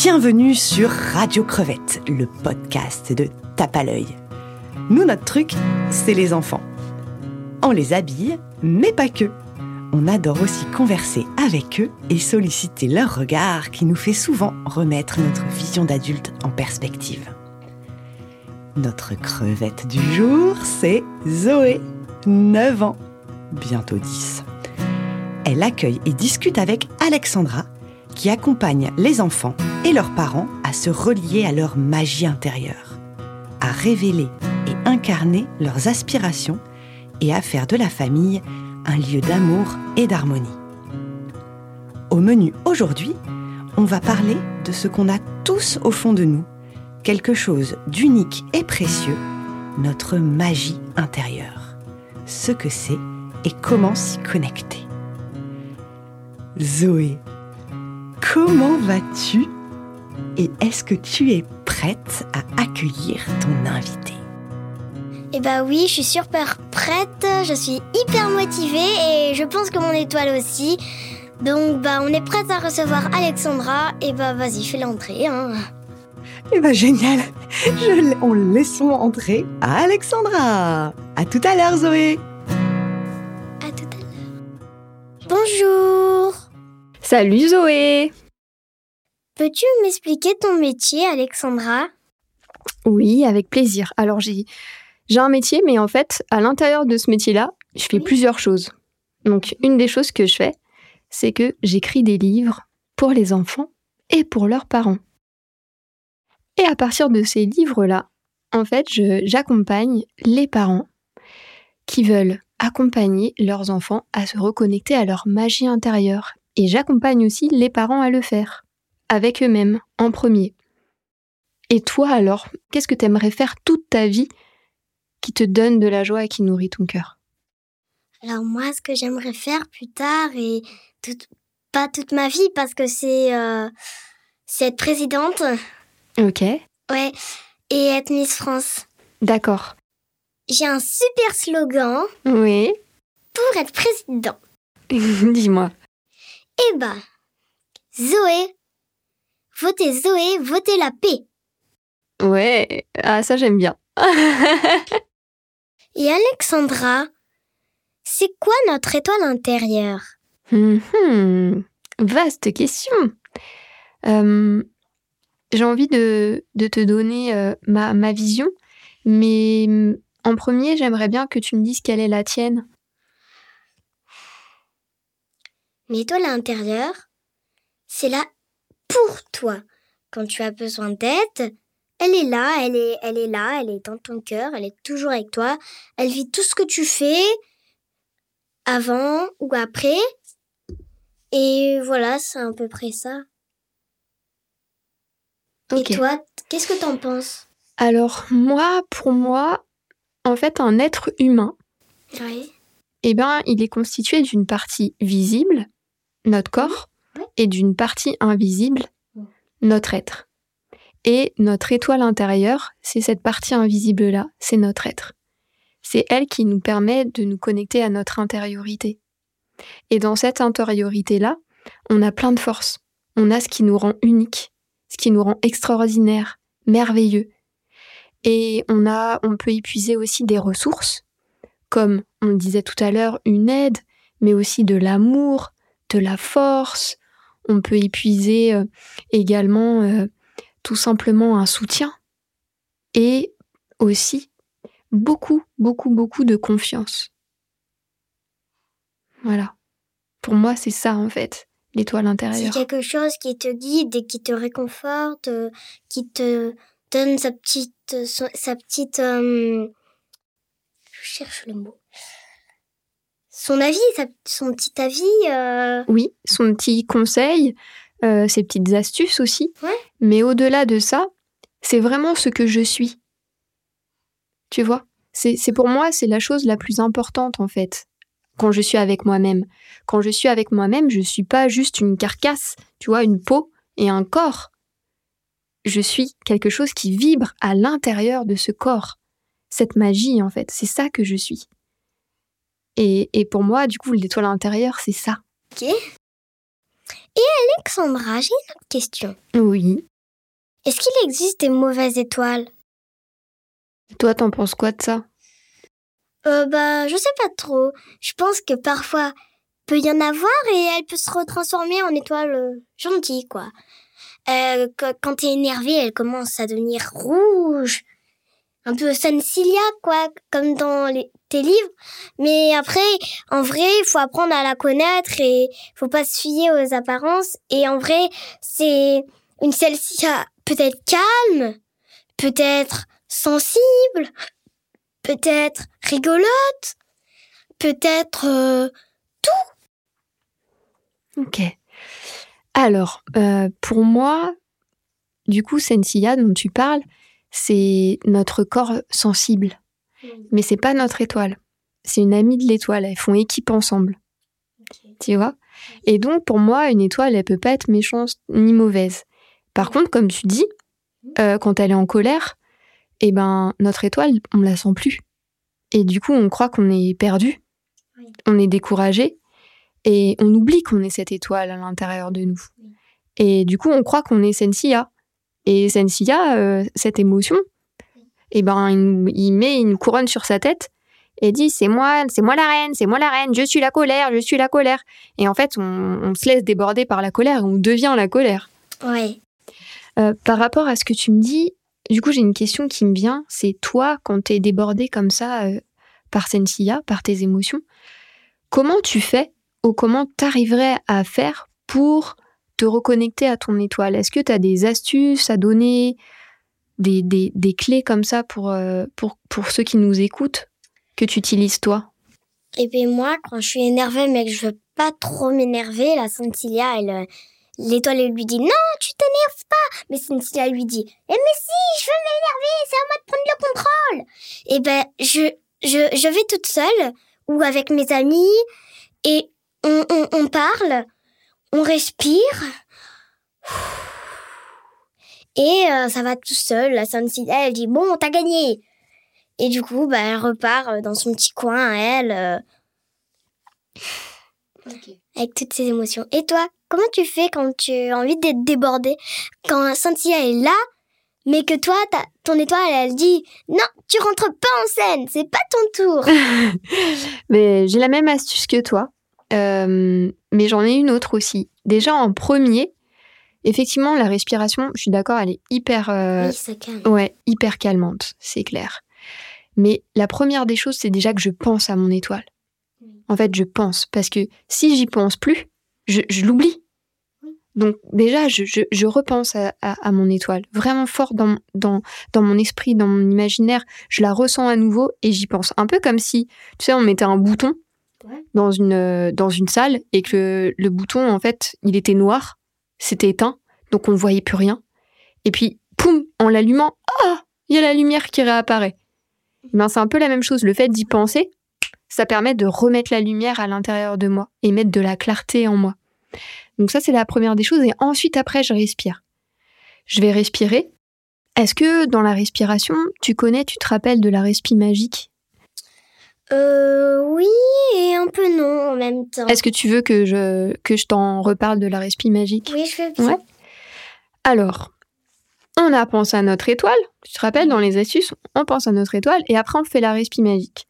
Bienvenue sur Radio Crevette, le podcast de Tape à l'œil. Nous, notre truc, c'est les enfants. On les habille, mais pas que. On adore aussi converser avec eux et solliciter leur regard qui nous fait souvent remettre notre vision d'adulte en perspective. Notre crevette du jour, c'est Zoé, 9 ans, bientôt 10. Elle accueille et discute avec Alexandra, qui accompagne les enfants et leurs parents à se relier à leur magie intérieure, à révéler et incarner leurs aspirations et à faire de la famille un lieu d'amour et d'harmonie. Au menu aujourd'hui, on va parler de ce qu'on a tous au fond de nous, quelque chose d'unique et précieux, notre magie intérieure, ce que c'est et comment s'y connecter. Zoé, comment vas-tu? Et est-ce que tu es prête à accueillir ton invité? Eh bah oui, je suis super prête, je suis hyper motivée et je pense que mon étoile aussi. Donc bah on est prête à recevoir Alexandra et bah vas-y fais l'entrée. Hein. Eh ben génial Je, On laissons entrer Alexandra À tout à l'heure Zoé À tout à l'heure. Bonjour Salut Zoé Peux-tu m'expliquer ton métier, Alexandra? Oui, avec plaisir. Alors j'ai j'ai un métier, mais en fait, à l'intérieur de ce métier-là, je fais Oui. plusieurs choses. Donc une des choses que je fais, c'est que j'écris des livres pour les enfants et pour leurs parents. Et à partir de ces livres-là, en fait, j'accompagne les parents qui veulent accompagner leurs enfants à se reconnecter à leur magie intérieure. Et j'accompagne aussi les parents à le faire, avec eux-mêmes, en premier. Et toi alors, qu'est-ce que tu aimerais faire toute ta vie qui te donne de la joie et qui nourrit ton cœur? Alors moi, ce que j'aimerais faire plus tard et pas toute ma vie parce que c'est euh, c'est être présidente, Ok, ouais, et être Miss France. d'accord. J'ai un super slogan Oui, pour être président. dis-moi. Eh bah, Zoé, votez Zoé, votez la paix. Ouais, ah ça j'aime bien. Et Alexandra, c'est quoi notre étoile intérieure? Mhm, Vaste question. Euh, J'ai envie de, de te donner euh, ma, ma vision, mais en premier, j'aimerais bien que tu me dises quelle est la tienne. L'étoile intérieure, c'est là pour toi. Quand tu as besoin d'aide, elle est là, elle est, elle est là, elle est dans ton cœur, elle est toujours avec toi. Elle vit tout ce que tu fais avant ou après. Et voilà, c'est à peu près ça. Et toi, qu'est-ce que t'en penses? Alors moi, pour moi, en fait, un être humain, Oui. eh ben, il est constitué d'une partie visible, notre corps, et d'une partie invisible. Notre être. Et notre étoile intérieure, c'est cette partie invisible-là, c'est notre être. C'est elle qui nous permet de nous connecter à notre intériorité. Et dans cette intériorité-là, on a plein de forces. On a ce qui nous rend unique, ce qui nous rend extraordinaire, merveilleux. Et on a, on peut épuiser aussi des ressources, comme on le disait tout à l'heure, une aide, mais aussi de l'amour, de la force. On peut épuiser euh, également euh, tout simplement un soutien et aussi beaucoup, beaucoup, beaucoup de confiance. Voilà. Pour moi, c'est ça en fait, l'étoile C'est intérieure. quelque chose qui te guide et qui te réconforte, euh, qui te donne sa petite, son- sa petite, je cherche le mot. Son avis, son petit avis. euh, Oui, son petit conseil, euh, ses petites astuces aussi. Ouais. Mais au-delà de ça, c'est vraiment ce que je suis. Tu vois? C'est, c'est pour moi, c'est la chose la plus importante en fait. Quand je suis avec moi-même. Quand je suis avec moi-même, je suis pas juste une carcasse, tu vois, une peau et un corps. Je suis quelque chose qui vibre à l'intérieur de ce corps. Cette magie, en fait, c'est ça que je suis. Et, et pour moi, du coup, l'étoile intérieure, c'est ça. Ok. Et Alexandra, j'ai une autre question. Oui. Est-ce qu'il existe des mauvaises étoiles? Toi, t'en penses quoi de ça? Euh, Bah, je sais pas trop. Je pense que parfois, peut y en avoir et elle peut se retransformer en étoile euh, gentille, quoi. Euh, quand t'es énervé, elle commence à devenir rouge. Un peu Sensilia, quoi, comme dans les, tes livres. Mais après, en vrai, il faut apprendre à la connaître et faut pas se fier aux apparences. Et en vrai, c'est une Sensilia peut-être calme, peut-être sensible, peut-être rigolote, peut-être euh, tout. Ok. Alors, euh, pour moi, du coup, Sensia dont tu parles, c'est notre corps sensible. Mais c'est pas notre étoile. C'est une amie de l'étoile. Elles font équipe ensemble. Tu vois? Et donc, pour moi, une étoile, elle peut pas être méchante ni mauvaise. Par contre, comme tu dis, euh, quand elle est en colère, eh ben, notre étoile, on la sent plus. Et du coup, on croit qu'on est perdu. On est découragé. Et on oublie qu'on est cette étoile à l'intérieur de nous. Et du coup, on croit qu'on est Sensia. Et Sensia, euh, cette émotion, eh ben, il, met une couronne sur sa tête et dit c'est moi, c'est moi la reine, c'est moi la reine, je suis la colère, je suis la colère. Et en fait, on, se laisse déborder par la colère, on devient la colère. Ouais. Euh, par rapport à ce que tu me dis, du coup, j'ai une question qui me vient. C'est toi, quand tu es débordé comme ça euh, par Sensia, par tes émotions, comment tu fais ou comment t'arriverais à faire pour te reconnecter à ton étoile? Est-ce que tu as des astuces à donner, des, des, clés comme ça pour, euh, pour, pour ceux qui nous écoutent que tu utilises toi? Et eh bien moi, quand je suis énervée mais que je veux pas trop m'énerver, la Cynthia, elle, euh, l'étoile, lui dit non, tu t'énerves pas. Mais Cynthia lui dit, eh mais si, je veux m'énerver, c'est à moi de prendre le contrôle. Et eh ben je, je, je vais toute seule ou avec mes amis et on, parle, on respire. Et euh, ça va tout seul. La Cynthia, elle dit Bon, t'as gagné. Et du coup, bah, elle repart dans son petit coin, elle. Euh, avec toutes ses émotions. Et toi, comment tu fais quand tu as envie d'être débordée? Quand Cynthia est là, mais que toi, ton étoile, elle dit Non, tu rentres pas en scène, c'est pas ton tour. mais j'ai la même astuce que toi. Euh, mais j'en ai une autre aussi. Déjà en premier, effectivement, la respiration, je suis d'accord, elle est hyper, euh, ouais, hyper calmante, c'est clair. Mais la première des choses, c'est déjà que je pense à mon étoile. En fait, je pense parce que si j'y pense plus, je, l'oublie. Donc déjà, je, repense à, mon étoile, vraiment fort dans, dans, dans mon esprit, dans mon imaginaire. Je la ressens à nouveau et j'y pense. Un peu comme si, tu sais, on mettait un bouton dans une, euh, dans une salle et que le, bouton, en fait, il était noir, c'était éteint, donc on ne voyait plus rien. Et puis, poum, en l'allumant, ah, il y a la lumière qui réapparaît. Ben, c'est un peu la même chose. Le fait d'y penser, ça permet de remettre la lumière à l'intérieur de moi et mettre de la clarté en moi. Donc ça, c'est la première des choses. Et ensuite, après, je respire. Je vais respirer. Est-ce que dans la respiration, tu connais, tu te rappelles de la respi magique? Euh, oui et un peu non en même temps. Est-ce que tu veux que je, que je t'en reparle de la respi magique? Oui, je veux bien. Alors, on a pensé à notre étoile. Tu te rappelles, dans les astuces, on pense à notre étoile et après on fait la respi magique.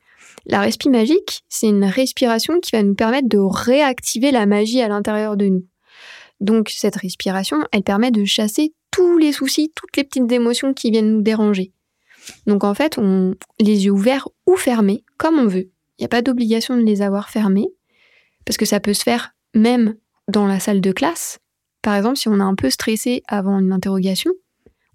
La respi magique, c'est une respiration qui va nous permettre de réactiver la magie à l'intérieur de nous. Donc cette respiration, elle permet de chasser tous les soucis, toutes les petites émotions qui viennent nous déranger. Donc en fait, on les yeux ouverts ou fermés, comme on veut. Il n'y a pas d'obligation de les avoir fermés, parce que ça peut se faire même dans la salle de classe. Par exemple, si on est un peu stressé avant une interrogation,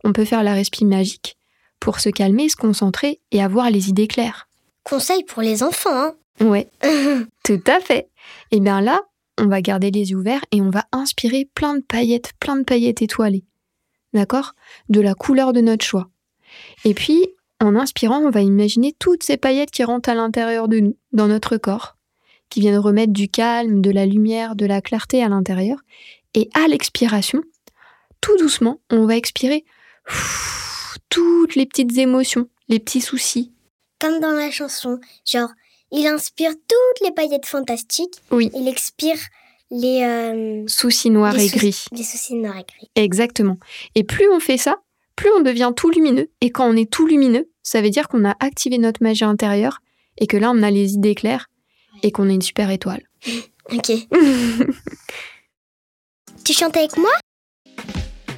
on peut faire la respi magique pour se calmer, se concentrer et avoir les idées claires. Conseil pour les enfants, hein Ouais, tout à fait. Et bien là, on va garder les yeux ouverts et on va inspirer plein de paillettes, plein de paillettes étoilées. D'accord? De la couleur de notre choix. Et puis, en inspirant, on va imaginer toutes ces paillettes qui rentrent à l'intérieur de nous, dans notre corps, qui viennent remettre du calme, de la lumière, de la clarté à l'intérieur. Et à l'expiration, tout doucement, on va expirer toutes les petites émotions, les petits soucis. Comme dans la chanson, genre, il inspire toutes les paillettes fantastiques. Oui. Il expire les euh, soucis noirs et sou- gris. Les soucis noirs et gris. Exactement. Et plus on fait ça, plus on devient tout lumineux. Et quand on est tout lumineux, ça veut dire qu'on a activé notre magie intérieure et que là, on a les idées claires et qu'on est une super étoile. Ok. tu chantes avec moi?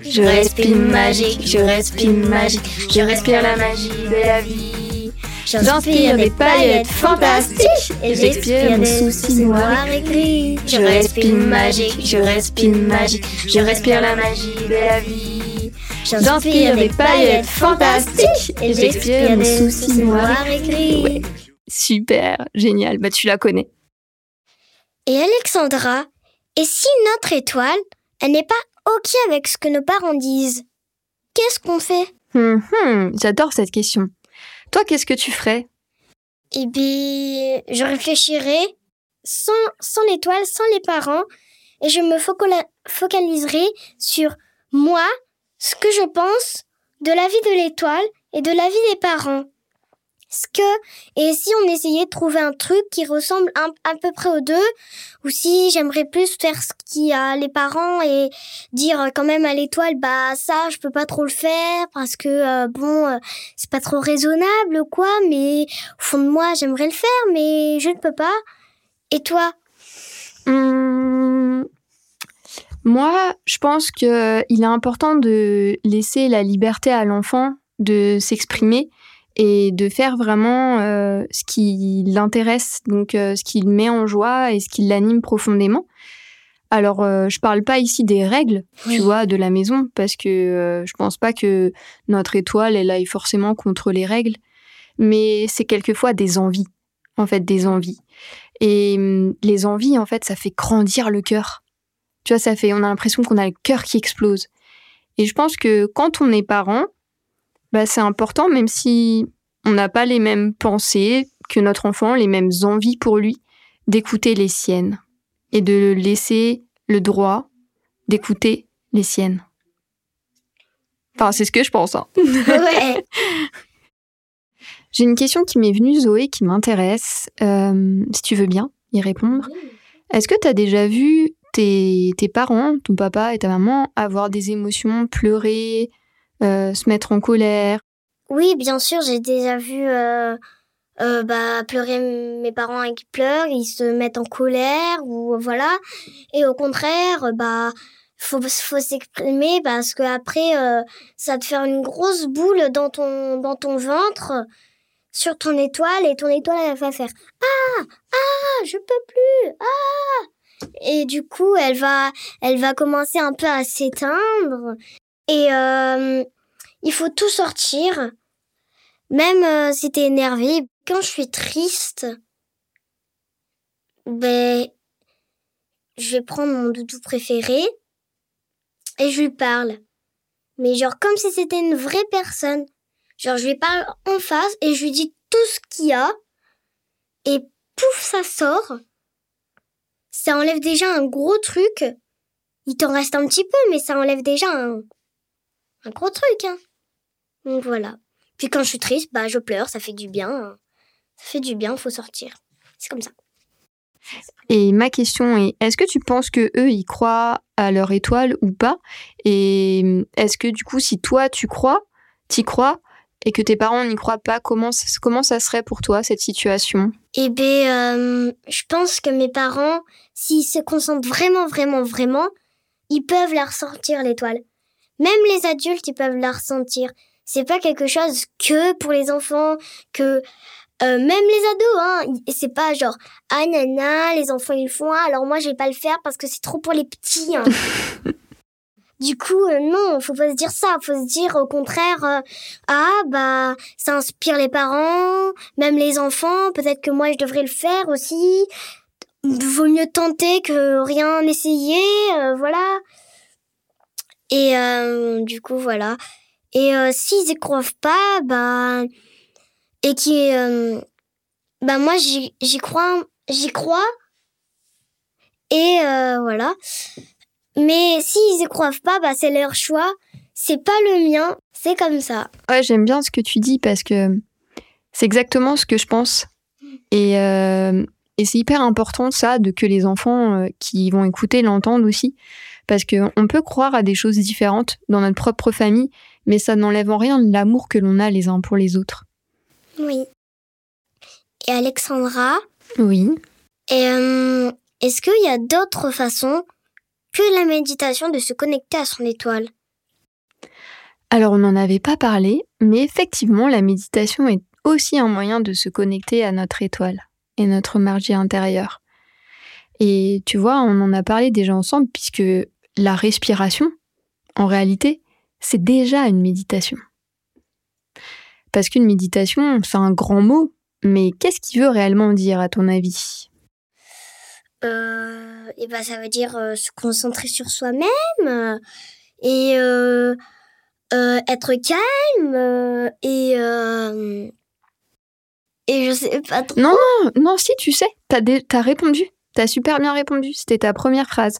Je respire magique, je respire magique, je respire la magie de la vie. J'inspire des paillettes fantastiques et j'expire mes soucis noirs et gris. Je respire magique, je respire magique, je respire la magie de la vie. J'inspire des paillettes fantastiques et j'expire mes soucis noirs. et gris. Ouais. Super, génial, bah tu la connais. Et Alexandra, et si notre étoile, elle n'est pas OK avec ce que nos parents disent Qu'est-ce qu'on fait? Hum, hum, J'adore cette question. Toi, qu'est-ce que tu ferais? Eh bien, je réfléchirai sans, sans l'étoile, sans les parents, et je me focaliserai sur moi, ce que je pense de la vie de l'étoile et de la vie des parents. Ce que, et si on essayait de trouver un truc qui ressemble un, à peu près aux deux, ou si j'aimerais plus faire ce qu'il y a les parents et dire quand même à l'étoile, bah ça, je peux pas trop le faire parce que, euh, bon, euh, c'est pas trop raisonnable, quoi, mais au fond de moi, j'aimerais le faire, mais je ne peux pas. Et toi? Hum, Moi, je pense que il est important de laisser la liberté à l'enfant de s'exprimer et de faire vraiment euh, ce qui l'intéresse, donc euh, ce qui le met en joie et ce qui l'anime profondément. Alors, euh, je parle pas ici des règles, Oui. tu vois, de la maison, parce que euh, je pense pas que notre étoile, elle aille forcément contre les règles, mais c'est quelquefois des envies, en fait, des envies. Et hum, les envies, en fait, ça fait grandir le cœur. Tu vois, ça fait, on a l'impression qu'on a le cœur qui explose. Et je pense que quand on est parent, bah, c'est important, même si on n'a pas les mêmes pensées que notre enfant, les mêmes envies pour lui, d'écouter les siennes et de laisser le droit d'écouter les siennes. Enfin, c'est ce que je pense. hein. Ouais. J'ai une question qui m'est venue, Zoé, qui m'intéresse. Euh, si tu veux bien y répondre. Est-ce que tu as déjà vu tes, tes parents, ton papa et ta maman, avoir des émotions, pleurer, euh, se mettre en colère? Oui, bien sûr, j'ai déjà vu euh, euh, bah, pleurer mes parents qui pleurent, ils se mettent en colère ou voilà. Et au contraire, bah faut faut s'exprimer parce que après ça te fait une grosse boule dans ton dans ton ventre sur ton étoile et ton étoile va faire ah! Ah! Je peux plus! Ah et du coup elle va elle va commencer un peu à s'éteindre et euh, il faut tout sortir même euh, si t'es énervé, quand je suis triste, ben, je vais prendre mon doudou préféré et je lui parle. Mais genre comme si c'était une vraie personne. Genre je lui parle en face et je lui dis tout ce qu'il y a et pouf ça sort. Ça enlève déjà un gros truc. Il t'en reste un petit peu mais ça enlève déjà un, un gros truc. Hein. Donc voilà. Puis quand je suis triste, bah je pleure, ça fait du bien. Ça fait du bien, faut sortir. C'est comme ça. Et ma question est, est-ce que tu penses que eux, ils croient à leur étoile ou pas? Et est-ce que du coup, si toi, tu crois, t'y crois, et que tes parents n'y croient pas, comment, ça- comment ça serait pour toi, cette situation? Eh ben, euh, je pense que mes parents, s'ils se concentrent vraiment, vraiment, vraiment, ils peuvent la ressentir l'étoile. Même les adultes, ils peuvent la ressentir. C'est pas quelque chose que pour les enfants, que euh, même les ados, hein. C'est pas genre ah nana, les enfants ils font, ah, alors moi je vais pas le faire parce que c'est trop pour les petits. hein. Du coup, euh, non, faut pas se dire ça. Faut se dire au contraire, euh, ah bah ça inspire les parents, même les enfants. Peut-être que moi je devrais le faire aussi. Vaut mieux tenter que rien essayer, euh, voilà. Et du coup voilà. Et s'ils y croient pas, bah et qui, bah moi j'y crois, j'y crois. Et voilà. Mais s'ils y croient pas, bah c'est leur choix. C'est pas le mien. C'est comme ça. Ouais, j'aime bien ce que tu dis parce que c'est exactement ce que je pense. Et euh, Et c'est hyper important ça, de que les enfants euh, qui vont écouter l'entendent aussi, parce qu'on peut croire à des choses différentes dans notre propre famille, mais ça n'enlève en rien l'amour que l'on a les uns pour les autres. Oui. Et Alexandra? Oui. Et euh, est-ce qu'il y a d'autres façons que la méditation de se connecter à son étoile Alors on n'en avait pas parlé, mais effectivement la méditation est aussi un moyen de se connecter à notre étoile et notre margie intérieure. Et tu vois, on en a parlé déjà ensemble puisque la respiration, en réalité, c'est déjà une méditation. Parce qu'une méditation, c'est un grand mot, mais qu'est-ce qu'il veut réellement dire à ton avis? Euh, et ben ça veut dire euh, se concentrer sur soi-même et euh, euh, être calme et et je sais pas trop. Non non non si tu sais t'as as répondu t'as super bien répondu c'était ta première phrase.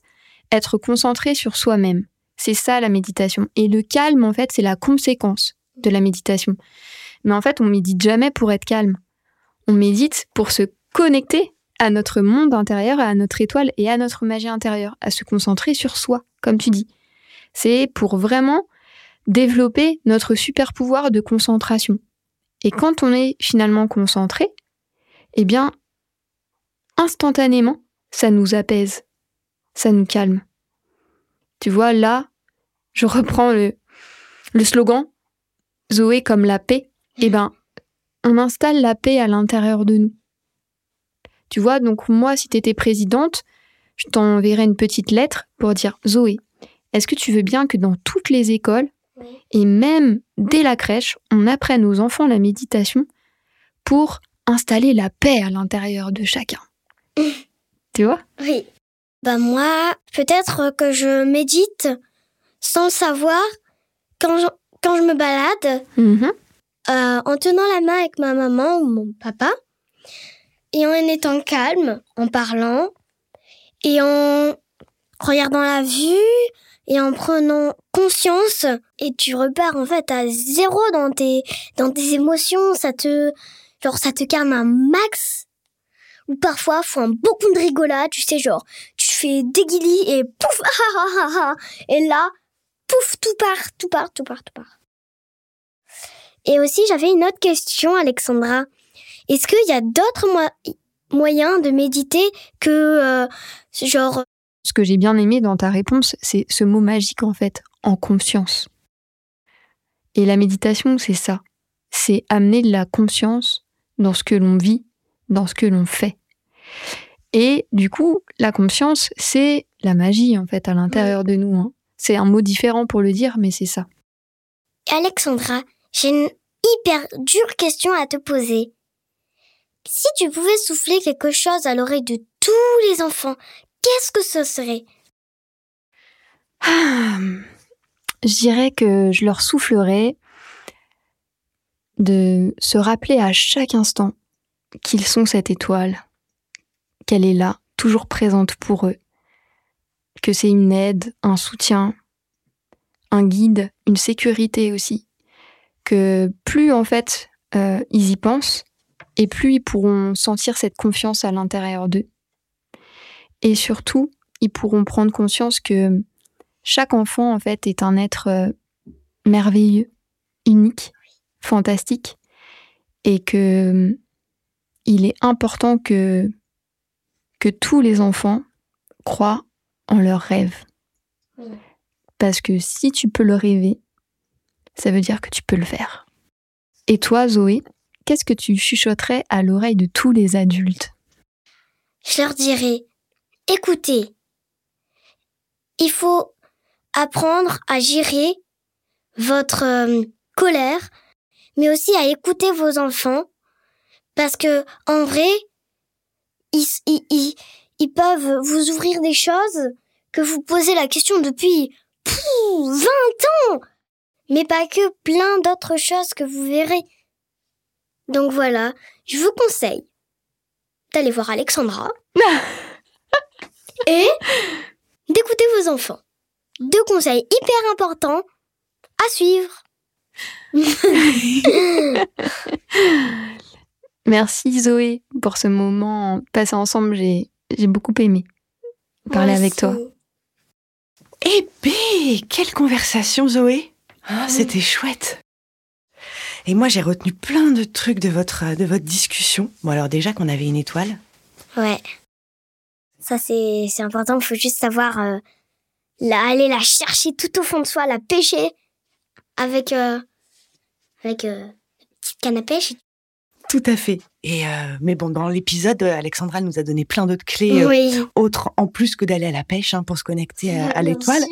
Être concentré sur soi-même c'est ça la méditation. Et le calme en fait c'est la conséquence de la méditation. Mais en fait on médite jamais pour être calme. On médite pour se connecter à notre monde intérieur, à notre étoile et à notre magie intérieure, à se concentrer sur soi, comme tu dis. C'est pour vraiment développer notre super pouvoir de concentration. Et quand on est finalement concentré, eh bien, instantanément, ça nous apaise, ça nous calme. Tu vois, là, je reprends le, slogan Zoé comme la paix. Eh ben, on installe la paix à l'intérieur de nous. Tu vois, donc moi, si tu étais présidente, je t'enverrais une petite lettre pour dire Zoé, est-ce que tu veux bien que dans toutes les écoles, et même dès la crèche, on apprenne aux enfants la méditation pour installer la paix à l'intérieur de chacun? Tu vois? Oui. Bah moi, peut-être que je médite sans le savoir quand je, quand je me balade, mm-hmm. euh, en tenant la main avec ma maman ou mon papa et en étant calme, en parlant et en regardant la vue et en prenant conscience et tu repars en fait à zéro dans tes dans tes émotions, ça te genre ça te calme un max ou parfois faut un beaucoup de rigolade, tu sais genre tu fais des guilis et pouf ah, ah, ah, et là pouf tout part, tout part, tout part, tout part. Et aussi j'avais une autre question Alexandra. Est-ce qu'il y a d'autres moyens de méditer que euh, genre Ce que j'ai bien aimé dans ta réponse, c'est ce mot magique en fait, en conscience. Et la méditation, c'est ça. C'est amener de la conscience dans ce que l'on vit, dans ce que l'on fait. Et du coup, la conscience, c'est la magie en fait à l'intérieur de nous. Hein. C'est un mot différent pour le dire, mais c'est ça. Alexandra, j'ai une hyper dure question à te poser. Si tu pouvais souffler quelque chose à l'oreille de tous les enfants, qu'est-ce que ce serait? Ah, Je dirais que je leur soufflerais de se rappeler à chaque instant qu'ils sont cette étoile, qu'elle est là, toujours présente pour eux, que c'est une aide, un soutien, un guide, une sécurité aussi, que plus en fait euh, ils y pensent, et plus ils pourront sentir cette confiance à l'intérieur d'eux. Et surtout, ils pourront prendre conscience que chaque enfant, en fait, est un être euh, merveilleux, unique, fantastique, et que euh, il est important que, que tous les enfants croient en leurs rêves. Parce que si tu peux le rêver, ça veut dire que tu peux le faire. Et toi, Zoé, qu'est-ce que tu chuchoterais à l'oreille de tous les adultes? Je leur dirais, écoutez, il faut apprendre à gérer votre euh, colère, mais aussi à écouter vos enfants, parce que en vrai, ils, peuvent vous ouvrir des choses que vous posez la question depuis 20 ans, mais pas que plein d'autres choses que vous verrez. Donc voilà, je vous conseille d'aller voir Alexandra et d'écouter vos enfants. Deux conseils hyper importants à suivre. Merci Zoé pour ce moment passé ensemble. J'ai, j'ai beaucoup aimé parler avec toi. Eh ben, quelle conversation, Zoé Ah, C'était chouette. Et moi, j'ai retenu plein de trucs de votre, de votre discussion. Bon, alors déjà qu'on avait une étoile. Ouais. Ça, c'est important. Il faut juste savoir euh, la, aller la chercher tout au fond de soi, la pêcher avec, euh, avec euh, une petite canne à pêche. Tout à fait. Et euh, mais bon, dans l'épisode, euh, Alexandra nous a donné plein d'autres clés euh, oui. autres en plus que d'aller à la pêche hein, pour se connecter à, à l'étoile.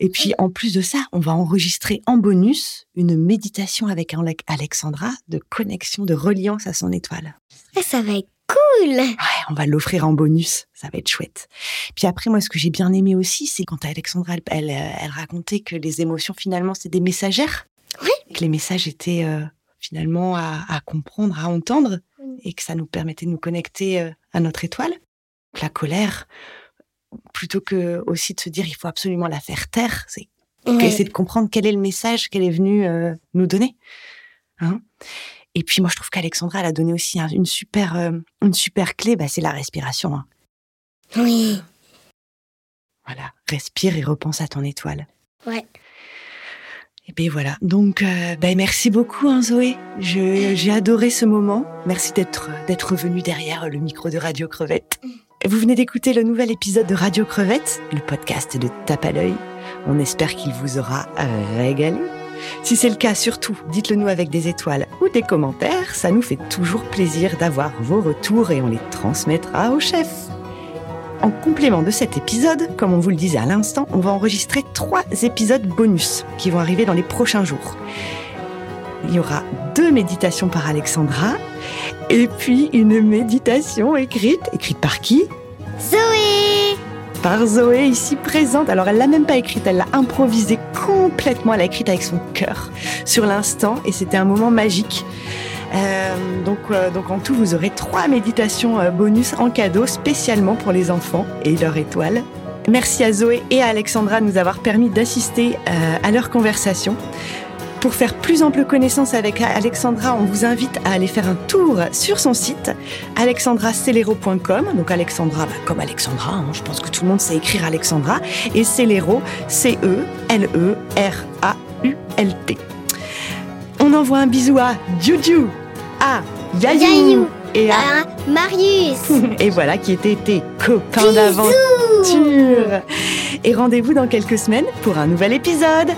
Et puis en plus de ça, on va enregistrer en bonus une méditation avec Ale- Alexandra de connexion, de reliance à son étoile. Ouais, ça va être cool. Ouais, on va l'offrir en bonus, ça va être chouette. Puis après, moi, ce que j'ai bien aimé aussi, c'est quand Alexandra, elle, elle, elle racontait que les émotions, finalement, c'est des messagères. Oui. Que les messages étaient euh, finalement à, à comprendre, à entendre, et que ça nous permettait de nous connecter euh, à notre étoile. La colère, plutôt que aussi de se dire il faut absolument la faire taire, c'est Ouais. essayer de comprendre quel est le message qu'elle est venue euh, nous donner. Hein et puis moi, je trouve qu'Alexandra, elle a donné aussi un- une super, euh, une super clé, bah, c'est la respiration. hein. Oui. Voilà, respire et repense à ton étoile. Ouais. Et bien voilà. Donc, euh, ben, merci beaucoup, hein, Zoé. J'ai adoré ce moment. Merci d'être d'être venu derrière le micro de Radio Crevette. Vous venez d'écouter le nouvel épisode de Radio Crevette, le podcast de Tape à l'œil. On espère qu'il vous aura régalé. Si c'est le cas, surtout, dites-le nous avec des étoiles ou des commentaires. Ça nous fait toujours plaisir d'avoir vos retours et on les transmettra au chef. En complément de cet épisode, comme on vous le disait à l'instant, on va enregistrer trois épisodes bonus qui vont arriver dans les prochains jours. Il y aura deux méditations par Alexandra et puis une méditation écrite. Écrite par qui? Zoé Par Zoé, ici présente. Alors elle l'a même pas écrite, elle l'a improvisée complètement. Elle l'a écrite avec son cœur sur l'instant et c'était un moment magique. Euh, donc, euh, donc en tout, vous aurez trois méditations euh, bonus en cadeau spécialement pour les enfants et leur étoile. Merci à Zoé et à Alexandra de nous avoir permis d'assister à leur conversation. Pour faire plus ample connaissance avec Alexandra, on vous invite à aller faire un tour sur son site alexandracelero.com. Donc Alexandra, bah, comme Alexandra, hein, je pense que tout le monde sait écrire Alexandra. Et Celero, C-E-L-E-R-A-U-L-T. On envoie un bisou à Juju, à Yayou, et à Marius et voilà qui étaient tes copains d'aventure. Et rendez-vous dans quelques semaines pour un nouvel épisode.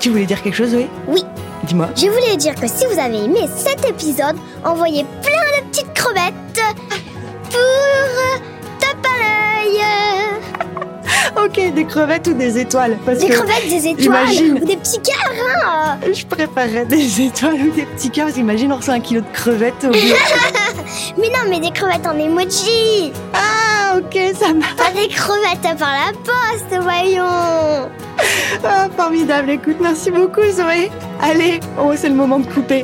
Tu voulais dire quelque chose, Zoé? Oui. Dis-moi. Je voulais dire que si vous avez aimé cet épisode, envoyez plein de petites crevettes pour euh, tape à l'œil. Ok, des crevettes ou des étoiles Parce Des que crevettes, des étoiles imagine. ou des petits cœurs. hein. je préférerais des étoiles ou des petits cœurs. Imagine, on reçoit un kilo de crevettes au. Mais non, mais des crevettes en emoji. ah, ok, ça marche. Pas des crevettes par la poste, voyons. Ah, formidable. Écoute, merci beaucoup, Zoé. Allez, oh, c'est le moment de couper.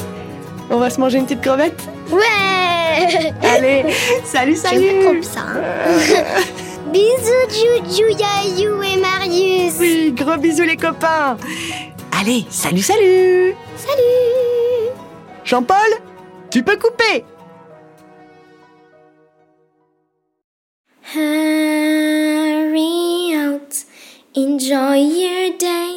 On va se manger une petite crevette Ouais. Allez, salut, salut trop ça. hein. Bisous, Juju, Yayou et Marius. Oui, gros bisous les copains Allez, salut, salut Salut. Jean-Paul, tu peux couper Hurry out, enjoy your day.